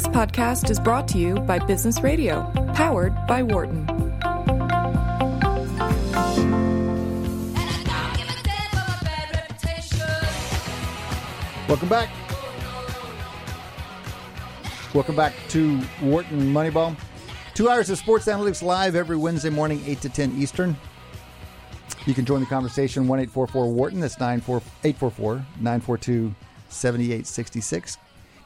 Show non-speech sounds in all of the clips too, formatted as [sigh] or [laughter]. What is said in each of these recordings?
This podcast is brought to you by Business Radio, powered by Wharton. Welcome back. Welcome back to Wharton Moneyball. Two hours of sports analytics live every Wednesday morning, 8 to 10 Eastern. You can join the conversation 1 844 Wharton. That's 844 942 7866.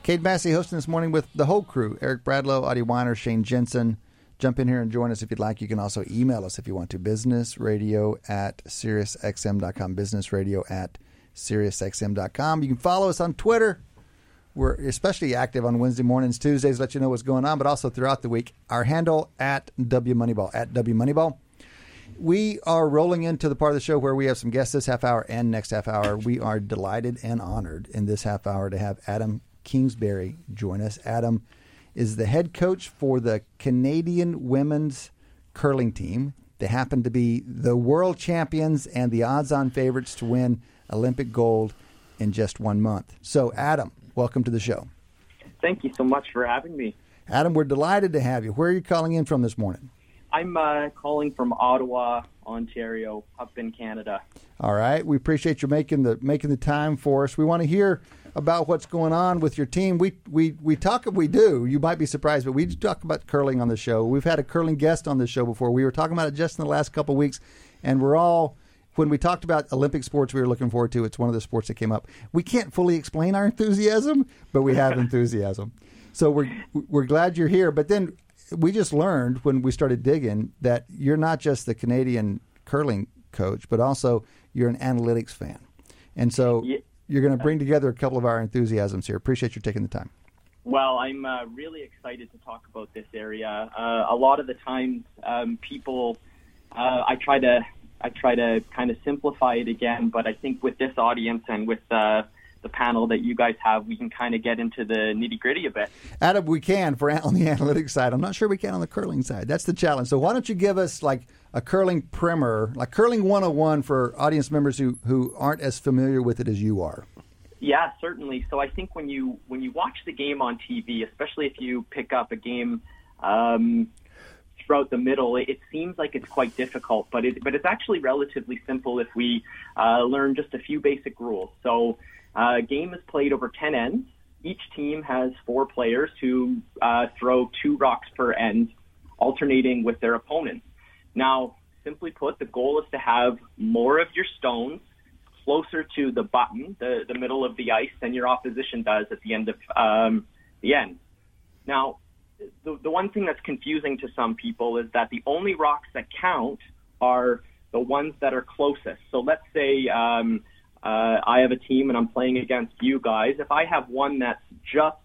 Cade Massey hosting this morning with the whole crew Eric Bradlow, Adi Wyner, Shane Jensen. Jump in here and join us if you'd like. You can also email us if you want to. Business radio at SiriusXM.com. Business radio at SiriusXM.com. You can follow us on Twitter. We're especially active on Wednesday mornings, Tuesdays, let you know what's going on, but also throughout the week. Our handle at W Moneyball, at W Moneyball. We are rolling into the part of the show where we have some guests this half hour and next half hour. We are delighted and honored in this half hour to have Adam Kingsbury join us. Adam is the head coach for the Canadian women's curling team. They happen to be the world champions and the odds on favorites to win Olympic gold in just one month. So, Adam, welcome to the show. Thank you so much for having me. Adam, we're delighted to have you. Where are you calling in from this morning? I'm uh, calling from Ottawa, Ontario, up in Canada. All right, we appreciate you making the making the time for us. We want to hear about what's going on with your team. We we we talk. We do. You might be surprised, but we talk about curling on the show. We've had a curling guest on the show before. We were talking about it just in the last couple of weeks, and we're all. When we talked about Olympic sports, we were looking forward to. It's one of the sports that came up. We can't fully explain our enthusiasm, but we have [laughs] enthusiasm. So we're we're glad you're here. But then we just learned when we started digging that you're not just the Canadian curling coach, but also you're an analytics fan, and so Yeah. You're going to bring together a couple of our enthusiasms here. Appreciate you taking the time. Well, I'm uh, really excited to talk about this area. Uh, a lot of the times, um, people, uh, I try to, I try to kind of simplify it again, but I think with this audience and with uh, the panel that you guys have, we can kind of get into the nitty gritty a bit. Adam, we can for [laughs] on the analytics side. I'm not sure we can on the curling side. That's the challenge. So why don't you give us like a curling primer, like curling 101 for audience members who who aren't as familiar with it as you are. Yeah, certainly. So I think when you when you watch the game on TV, especially if you pick up a game um, throughout the middle, it, seems like it's quite difficult, but it but it's actually relatively simple if we uh, learn just a few basic rules. So a game is played over ten ends. Each team has four players who uh, throw two rocks per end, alternating with their opponents. Now, simply put, the goal is to have more of your stones closer to the button, the, the middle of the ice, than your opposition does at the end of um, the end. Now, the, the one thing that's confusing to some people is that the only rocks that count are the ones that are closest. So let's say um, uh, I have a team and I'm playing against you guys. If I have one that's just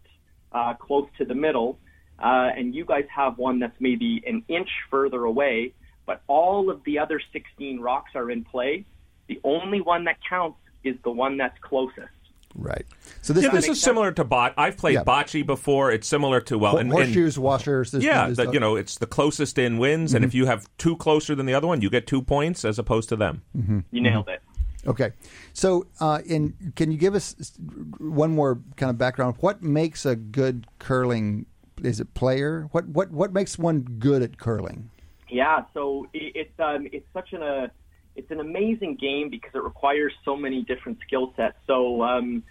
uh, close to the middle, uh, and you guys have one that's maybe an inch further away, but all of the other 16 rocks are in play, the only one that counts is the one that's closest. Right. So this, Yeah, this this is similar to bot. I've played Yeah. bocce before. It's similar to well, and, and horseshoes, washers. This, yeah, this- that you know, it's the closest in wins, Mm-hmm. and if you have two closer than the other one, you get two points as opposed to them. You nailed it. Okay. So, uh, in can you give us one more kind of background? What makes a good curling? Is it player? What what what makes one good at curling? Yeah, so it, it's um, it's such an uh, it's an amazing game because it requires so many different skill sets. So um,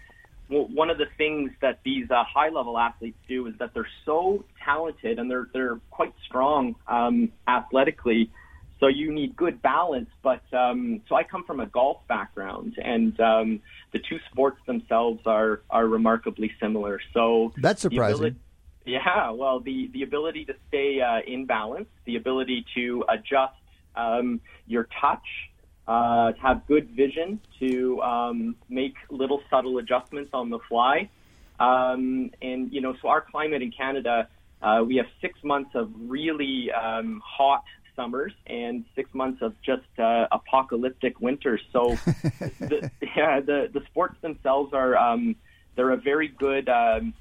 w- one of the things that these uh, high level athletes do is that they're so talented and they're they're quite strong um, athletically. So you need good balance. But um, so I come from a golf background, and um, the two sports themselves are are remarkably similar. So That's surprising. ability- yeah, well, the the ability to stay uh, in balance, the ability to adjust um, your touch, uh, to have good vision, to um, make little subtle adjustments on the fly, um, and you know, so our climate in Canada, uh, we have six months of really um, hot summers and six months of just uh, apocalyptic winters. So, [laughs] the, yeah, the the sports themselves are um, they're a very good um,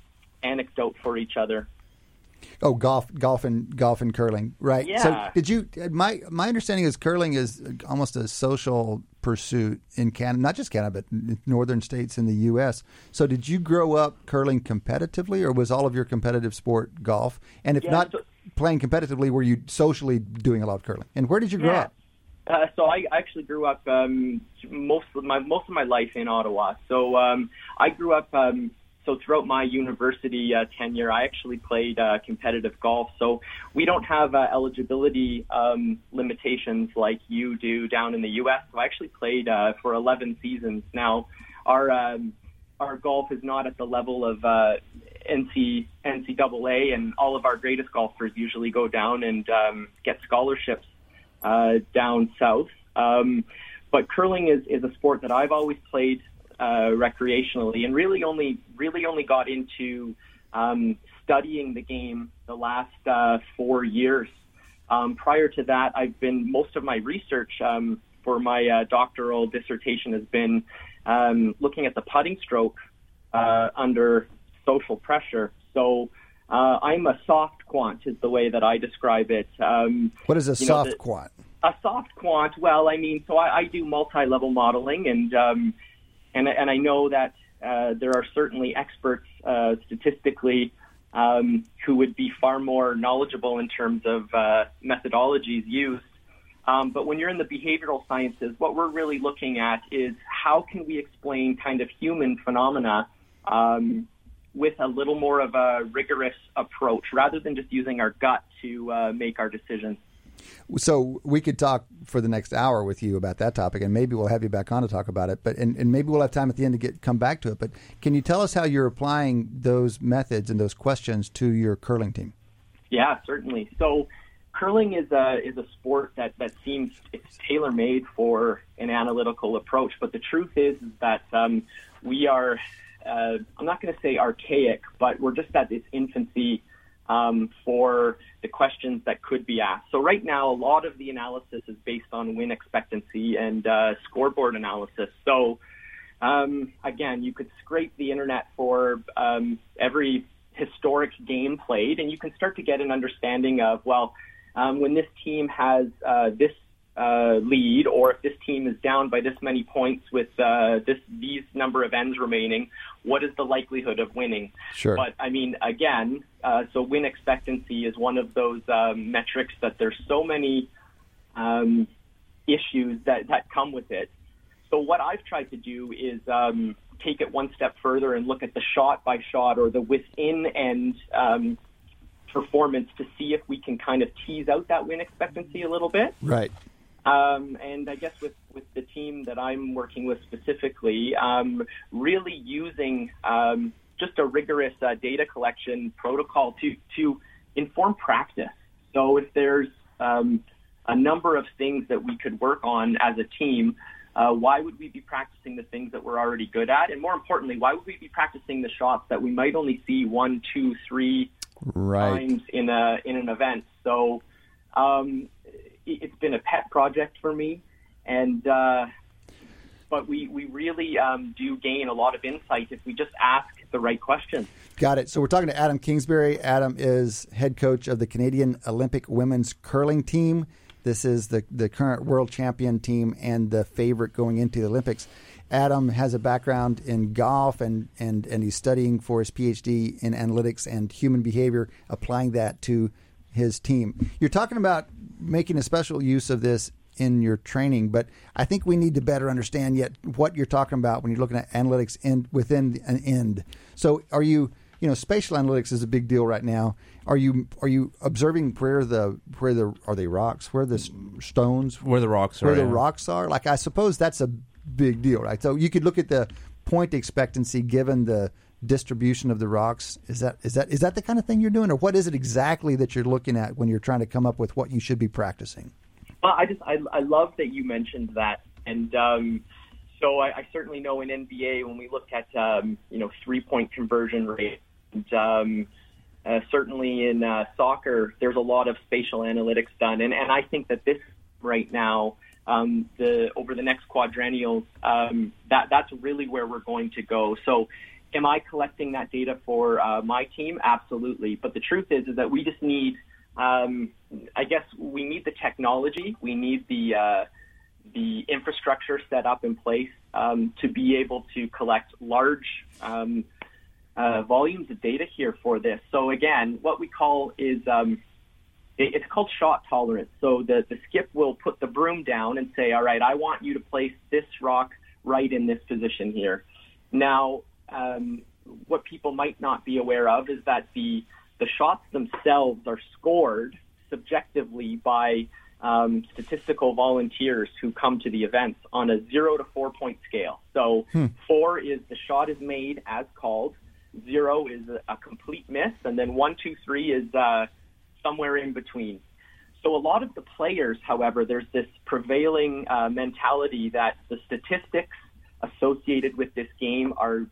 anecdote for each other. Oh, golf, golf, and golf and curling, right? Yeah. So, did you? My my understanding is curling is almost a social pursuit in Canada, not just Canada, but northern states in the U.S. So, did you grow up curling competitively, or was all of your competitive sport golf? And if Yeah, not so- playing competitively, were you socially doing a lot of curling? And where did you grow Yeah. up? Uh, so I actually grew up um, most of my most of my life in Ottawa. So um, I grew up. Um, so throughout my university uh, tenure, I actually played uh, competitive golf. So we don't have uh, eligibility um, limitations like you do down in the U.S. So I actually played uh, for 11 seasons. Now our um, our golf is not at the level of uh, NC NCAA, and all of our greatest golfers usually go down and um, get scholarships uh, down south. Um, but curling is, is a sport that I've always played uh, recreationally, and really only really only got into um, studying the game the last uh, four years. Um, prior to that, I've been most of my research um, for my uh, doctoral dissertation has been um, looking at the putting stroke uh, under social pressure. So uh, I'm a soft quant, is the way that I describe it. Um, What is a you know, soft the- quant? a soft quant. Well, I mean, so I, I do multi-level modeling, and um, and and I know that uh, there are certainly experts uh, statistically um, who would be far more knowledgeable in terms of uh, methodologies used. Um, but when you're in the behavioral sciences, what we're really looking at is how can we explain kind of human phenomena um, with a little more of a rigorous approach, rather than just using our gut to uh, make our decisions. So we could talk for the next hour with you about that topic, and maybe we'll have you back on to talk about it. But and, and maybe we'll have time at the end to get come back to it. But can you tell us how you're applying those methods and those questions to your curling team? Yeah, certainly. So curling is a is a sport that that seems it's tailor made for an analytical approach. But the truth is, is that um, we are uh, I'm not going to say archaic, but we're just at its infancy um, for the questions that could be asked. So right now, a lot of the analysis is based on win expectancy and uh, scoreboard analysis. So um, again, you could scrape the internet for um, every historic game played, and you can start to get an understanding of well, um, when this team has uh, this uh, lead, or if this team is down by this many points with uh, this these number of ends remaining, what is the likelihood of winning? Sure. But I mean, again, uh, so win expectancy is one of those um, metrics that there's so many um, issues that that come with it. So what I've tried to do is um, take it one step further and look at the shot by shot or the within end um, performance to see if we can kind of tease out that win expectancy a little bit. Right. Um, and I guess with, with the team that I'm working with specifically, um, really using um, just a rigorous uh, data collection protocol to, to inform practice. So if there's um, a number of things that we could work on as a team, uh, why would we be practicing the things that we're already good at? And more importantly, why would we be practicing the shots that we might only see one, two, three Right. times in a in an event. So um, it's been a pet project for me, and uh, but we we really um, do gain a lot of insight if we just ask the right questions. Got it. So we're talking to Adam Kingsbury. Adam is head coach of the Canadian Olympic women's curling team. This is the the current world champion team and the favorite going into the Olympics. Adam has a background in golf and, and, and he's studying for his PhD in analytics and human behavior, applying that to his team. You're talking about making a special use of this in your training, but I think we need to better understand yet what you're talking about when you're looking at analytics in, within an end. So, are you, you know, spatial analytics is a big deal right now. Are you are you observing where the where the are they rocks, where the stones, Where the rocks where are, the yeah. rocks are? Like I suppose that's a big deal, right? So you could look at the point expectancy given the distribution of the rocks. Is that is that is that the kind of thing you're doing, or what is it exactly that you're looking at when you're trying to come up with what you should be practicing? Well, I just I, I love that you mentioned that, and um, so I, I certainly know in NBA when we look at um, you know three point conversion rate, and, um, uh, certainly in uh, soccer there's a lot of spatial analytics done, and and I think that this right now. Um, the over the next quadrennials, um, that that's really where we're going to go. So, am I collecting that data for uh, my team? Absolutely. But the truth is, is that we just need, um, I guess, we need the technology, we need the uh, the infrastructure set up in place um, to be able to collect large um, uh, volumes of data here for this. So again, what we call is um, it, it's called shot tolerance. So the the skip will put the broom down and say, all right, I want you to place this rock right in this position here. Now, um, what people might not be aware of is that the the shots themselves are scored subjectively by um, statistical volunteers who come to the events on a zero to four point scale. So hmm. four is the shot is made as called, zero is a, a complete miss, and then one, two, three is uh, somewhere in between. So a lot of the players, however, there's this prevailing uh, mentality that the statistics associated with this game are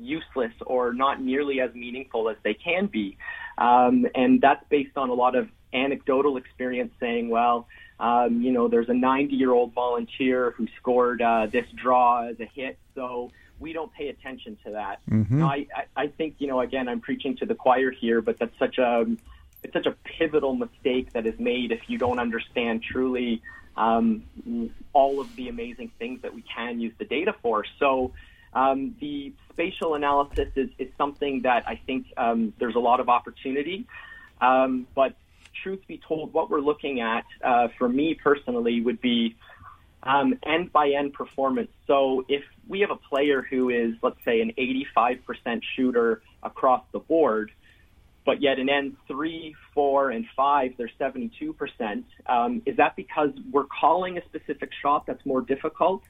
useless or not nearly as meaningful as they can be. Um, and that's based on a lot of anecdotal experience saying, well, um, you know, there's a 90 year old volunteer who scored uh, this draw as a hit, so we don't pay attention to that. Mm-hmm. Now, I, I, I think, you know, again, I'm preaching to the choir here, but that's such a it's such a pivotal mistake that is made if you don't understand truly um, all of the amazing things that we can use the data for. So um, the spatial analysis is, is something that I think um, there's a lot of opportunity. Um, but truth be told, what we're looking at uh, for me personally would be um, end by end performance. So if we have a player who is, let's say, an 85% shooter across the board, but yet in ends three, four, and five, they're 72%. Um, is that because we're calling a specific shot that's more difficult?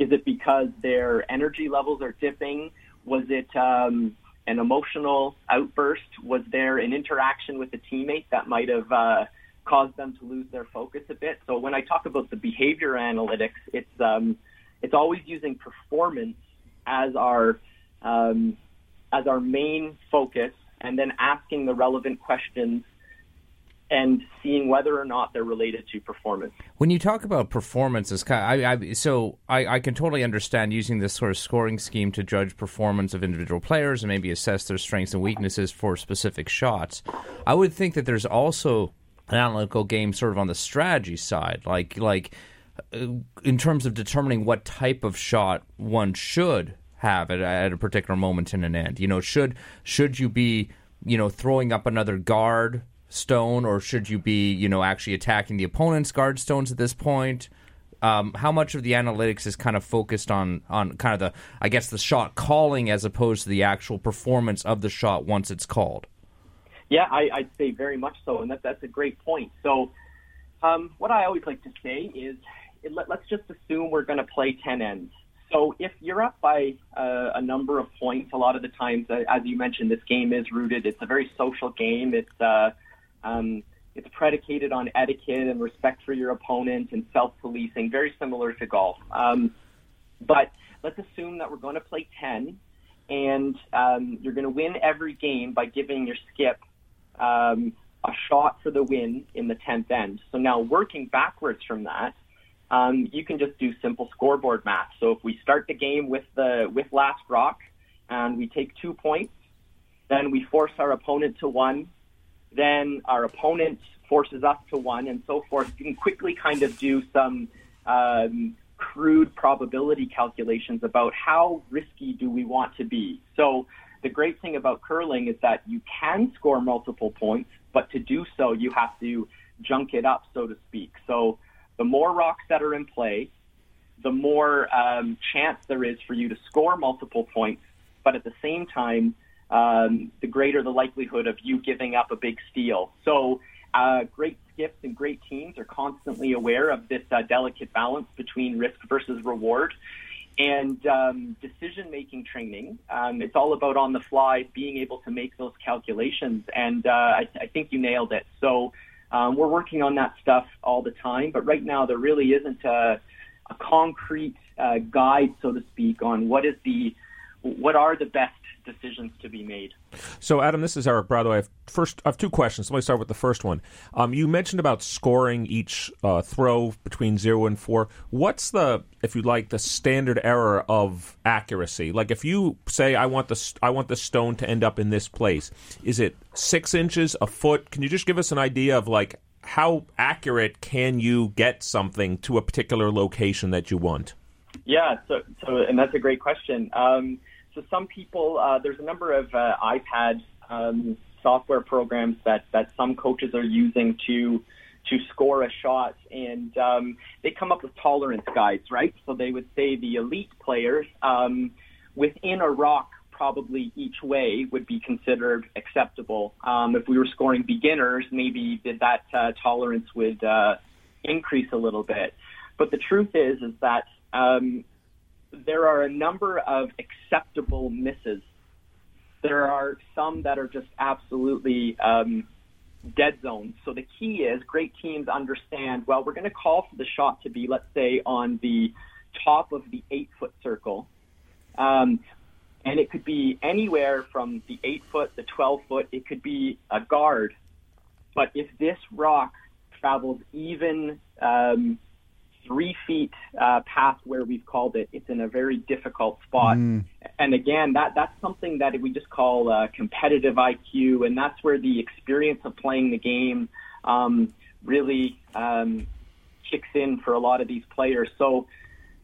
Is it because their energy levels are dipping? Was it um, an emotional outburst? Was there an interaction with a teammate that might have uh, caused them to lose their focus a bit? So when I talk about the behavior analytics, it's um, it's always using performance as our um, as our main focus, and then asking the relevant questions and seeing whether or not they're related to performance. When you talk about performance, as kind of, I, I, so I, I, can totally understand using this sort of scoring scheme to judge performance of individual players and maybe assess their strengths and weaknesses for specific shots. I would think that there's also an analytical game sort of on the strategy side, like like uh, in terms of determining what type of shot one should have at, at a particular moment in an end. You know, should should you be you know throwing up another guard stone, or should you be, you know, actually attacking the opponent's guard stones at this point? Um, how much of the analytics is kind of focused on on kind of the, I guess, the shot calling as opposed to the actual performance of the shot once it's called? Yeah, I, would say very much so, and that, that's a great point. So, um, what I always like to say is, it, let, us just assume we're going to play ten ends. So, if you're up by uh, a number of points, a lot of the times, uh, as you mentioned, this game is rooted. It's a very social game. It's uh, um, it's predicated on etiquette and respect for your opponent and self-policing, very similar to golf. Um, but let's assume that we're going to play 10 and um, you're going to win every game by giving your skip um, a shot for the win in the 10th end. So now working backwards from that, um, you can just do simple scoreboard math. So if we start the game with the with last rock and we take two points, then we force our opponent to one then our opponent forces us to one, and so forth. You can quickly kind of do some um, crude probability calculations about how risky do we want to be. So the great thing about curling is that you can score multiple points, but to do so, you have to junk it up, so to speak. So the more rocks that are in play, the more um, chance there is for you to score multiple points, but at the same time, um, greater the likelihood of you giving up a big steal. So uh, great skips and great teams are constantly aware of this uh, delicate balance between risk versus reward. And um, decision making training, um, it's all about on the fly being able to make those calculations. And uh, I, I think you nailed it. So um, we're working on that stuff all the time. But right now, there really isn't a, a concrete uh, guide, so to speak, on what is the what are the best decisions to be made. So, Adam, this is Eric. By the way, I have first I have two questions. Let me start with the first one. Um, you mentioned about scoring each uh, throw between zero and four. What's the, if you'd like, the standard error of accuracy? Like, if you say I want the I want the stone to end up in this place, is it six inches, a foot? Can you just give us an idea of like how accurate can you get something to a particular location that you want? Yeah, so so and that's a great question. Um, so some people, uh, there's a number of uh, iPad um, software programs that that some coaches are using to to score a shot, and um, they come up with tolerance guides, right? So they would say the elite players um, within a rock probably each way would be considered acceptable. Um, if we were scoring beginners, maybe that uh, tolerance would uh, increase a little bit. But the truth is, is that um, there are a number of acceptable misses. There are some that are just absolutely um, dead zones. So the key is great teams understand, well, we're going to call for the shot to be, let's say, on the top of the eight foot circle. Um, and it could be anywhere from the eight foot, the 12 foot, it could be a guard. But if this rock travels even um, three feet uh, past where we've called it. It's in a very difficult spot. Mm. And again, that that's something that we just call uh, competitive IQ, and that's where the experience of playing the game um, really um, kicks in for a lot of these players. So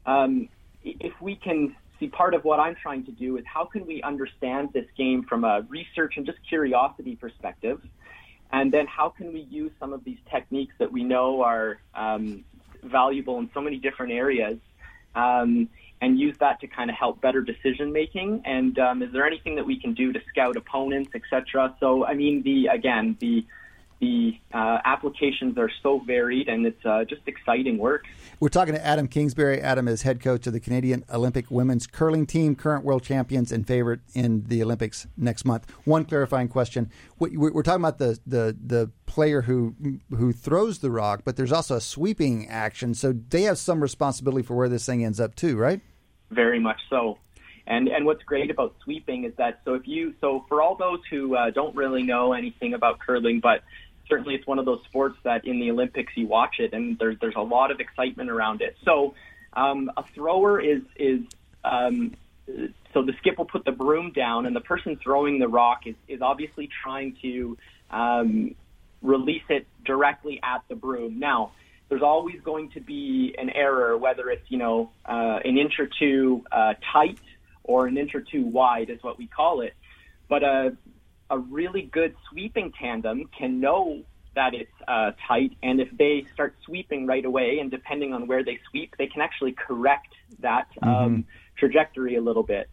um, if we can see part of what I'm trying to do is how can we understand this game from a research and just curiosity perspective, and then how can we use some of these techniques that we know are um, valuable in so many different areas. Um, and use that to kind of help better decision making. And um, is there anything that we can do to scout opponents, etc.? So, I mean, the again, the the uh, applications are so varied and it's uh, just exciting work. We're talking to Adam Kingsbury. Adam is head coach of the Canadian Olympic women's curling team, current world champions and favorite in the Olympics next month. One clarifying question: We're talking about the the the player who who throws the rock, but there's also a sweeping action, so they have some responsibility for where this thing ends up too, right? Very much so. And and what's great about sweeping is that so if you so for all those who uh, don't really know anything about curling, but certainly it's one of those sports that in the Olympics you watch it and there's there's a lot of excitement around it. So um, a thrower is is um, so the skip will put the broom down and the person throwing the rock is is obviously trying to um, release it directly at the broom. Now there's always going to be an error, whether it's you know uh, an inch or two uh, tight or an inch or two wide, is what we call it. But a uh, a really good sweeping tandem can know that it's uh, tight, and if they start sweeping right away, and depending on where they sweep, they can actually correct that um, mm-hmm. trajectory a little bit.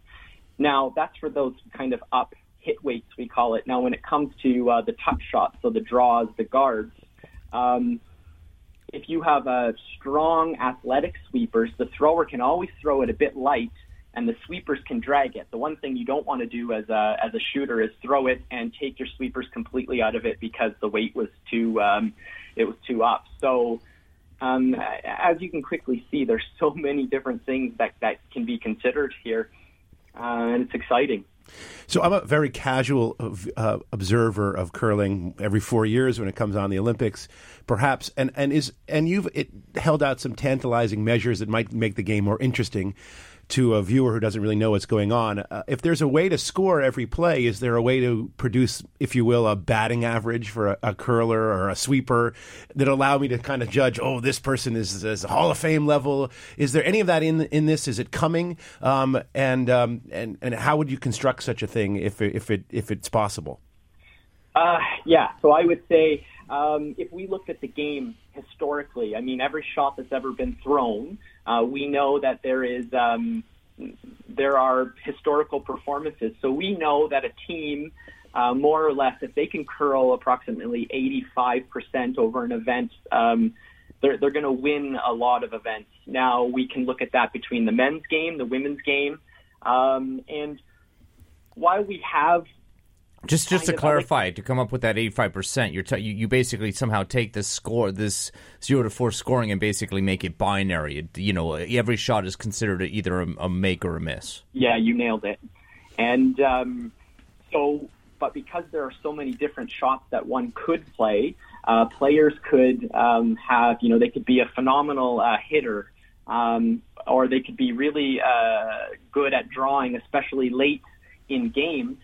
Now, that's for those kind of up hit weights, we call it. Now, when it comes to uh, the touch shots, so the draws, the guards, um, if you have a strong athletic sweepers, the thrower can always throw it a bit light and the sweepers can drag it. The one thing you don't want to do as a as a shooter is throw it and take your sweepers completely out of it because the weight was too um, it was too up. So um, as you can quickly see, there's so many different things that that can be considered here, uh, and it's exciting. So I'm a very casual uh, observer of curling every four years when it comes on the Olympics, perhaps, and and is and you've it held out some tantalizing measures that might make the game more interesting to a viewer who doesn't really know what's going on. Uh, if there's a way to score every play, is there a way to produce, if you will, a batting average for a, a curler or a sweeper that allow me to kind of judge? Oh, this person is, is a Hall of Fame level. Is there any of that in in this? Is it coming? Um, and um, and and how would you construct such a thing if if it if it's possible? Uh, yeah, so I would say um, if we looked at the game historically, I mean, every shot that's ever been thrown uh, we know that there is um, there are historical performances, so we know that a team, uh, more or less, if they can curl approximately 85% over an event, um, they're they're going to win a lot of events. Now we can look at that between the men's game, the women's game, um, and while we have just just to clarify, to come up with that eighty five percent, you're t- you, you basically somehow take this score, this zero to four scoring, and basically make it binary. It, you know, every shot is considered either a, a, make or a miss. Yeah, you nailed it. And um, so, but because there are so many different shots that one could play, uh, players could um, have, you know, they could be a phenomenal uh, hitter, um, or they could be really uh, good at drawing, especially late in games.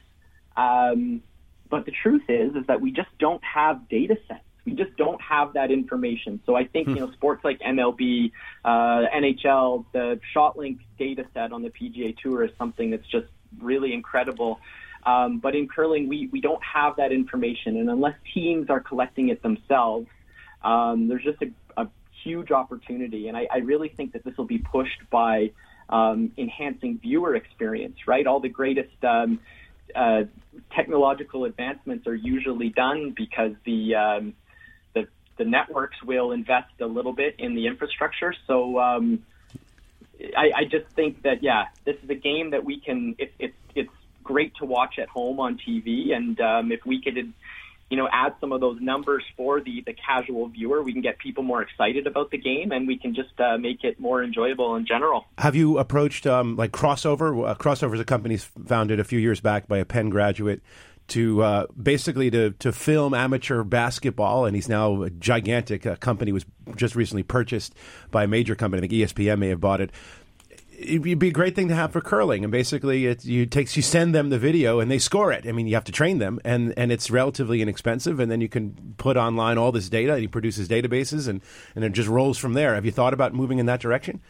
Um, but the truth is, is that we just don't have data sets. We just don't have that information. So I think you know sports like MLB, uh, NHL, the ShotLink data set on the PGA Tour is something that's just really incredible. Um, but in curling, we we don't have that information, and unless teams are collecting it themselves, um, there's just a, a huge opportunity. And I, I really think that this will be pushed by um, enhancing viewer experience. Right, all the greatest. Um, uh, technological advancements are usually done because the um, the the networks will invest a little bit in the infrastructure. So um, I, I just think that yeah, this is a game that we can. It, it's it's great to watch at home on TV, and um, if we could. You know, add some of those numbers for the, the casual viewer. We can get people more excited about the game, and we can just uh, make it more enjoyable in general. Have you approached um, like Krossover? Uh, Krossover is a company founded a few years back by a Penn graduate to uh, basically to, to film amateur basketball, and he's now a gigantic uh, company was just recently purchased by a major company. I think ESPN may have bought it. It'd be a great thing to have for curling, and basically, it, you take you send them the video and they score it. I mean, you have to train them, and, and it's relatively inexpensive, and then you can put online all this data. and He produces databases, and, and it just rolls from there. Have you thought about moving in that direction?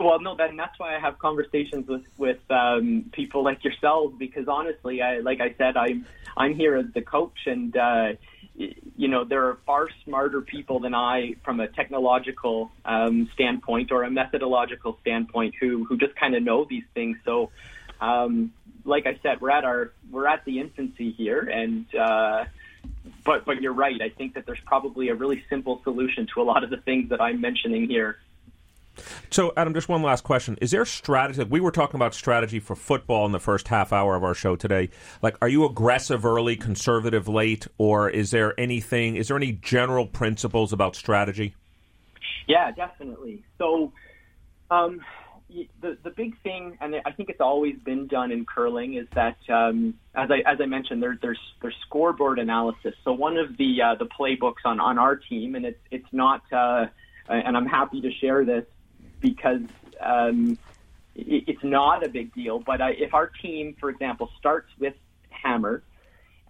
Well, no, then that's why I have conversations with with um, people like yourselves because honestly, I like I said, I'm I'm here as the coach, and uh, you know there are far smarter people than I from a technological um, standpoint or a methodological standpoint who who just kind of know these things. So, um, like I said, we're at our we're at the infancy here, and. Uh, but but you're right. I think that there's probably a really simple solution to a lot of the things that I'm mentioning here. So, Adam, just one last question: Is there strategy? We were talking about strategy for football in the first half hour of our show today. Like, are you aggressive early, conservative late, or is there anything? Is there any general principles about strategy? Yeah, definitely. So, um, the the big thing, and I think it's always been done in curling, is that um, as I as I mentioned, there, there's there's scoreboard analysis. So one of the uh, the playbooks on on our team, and it's it's not. Uh, and I'm happy to share this because um, it, it's not a big deal. But uh, if our team, for example, starts with hammer,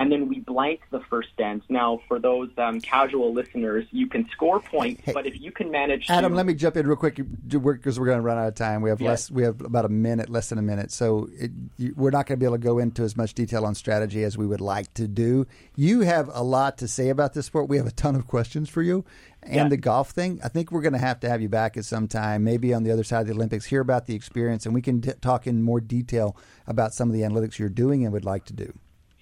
and then we blank the first dance. Now, for those um, casual listeners, you can score points, but if you can manage, Adam, to, let me jump in real quick because we're going to run out of time. We have Yeah. less. We have about a minute, less than a minute. So it, you, we're not going to be able to go into as much detail on strategy as we would like to do. You have a lot to say about this sport. We have a ton of questions for you, and Yeah. the golf thing. I think we're going to have to have you back at some time, maybe on the other side of the Olympics, hear about the experience, and we can t- talk in more detail about some of the analytics you're doing and would like to do.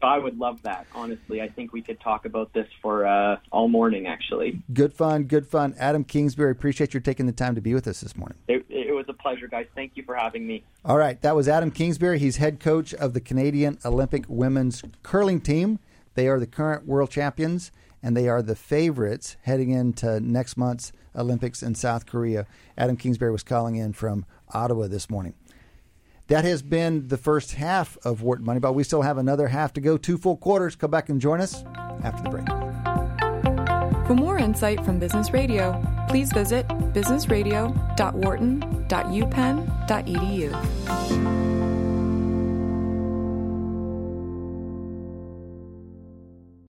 I would love that. Honestly, I think we could talk about this for uh, all morning. Actually, Good fun, good fun. Adam Kingsbury, appreciate your taking the time to be with us this morning. it, it was a pleasure, guys. Thank you for having me. All right, that was Adam Kingsbury. He's head coach of the Canadian Olympic women's curling team. They are the current world champions, and they are the favorites heading into next month's Olympics in South Korea. Adam Kingsbury was calling in from Ottawa this morning. That has been the first half of Wharton Moneyball. We still have another half to go, two full quarters. Come back and join us after the break. For more insight from Business Radio, please visit businessradio.wharton.upenn.edu.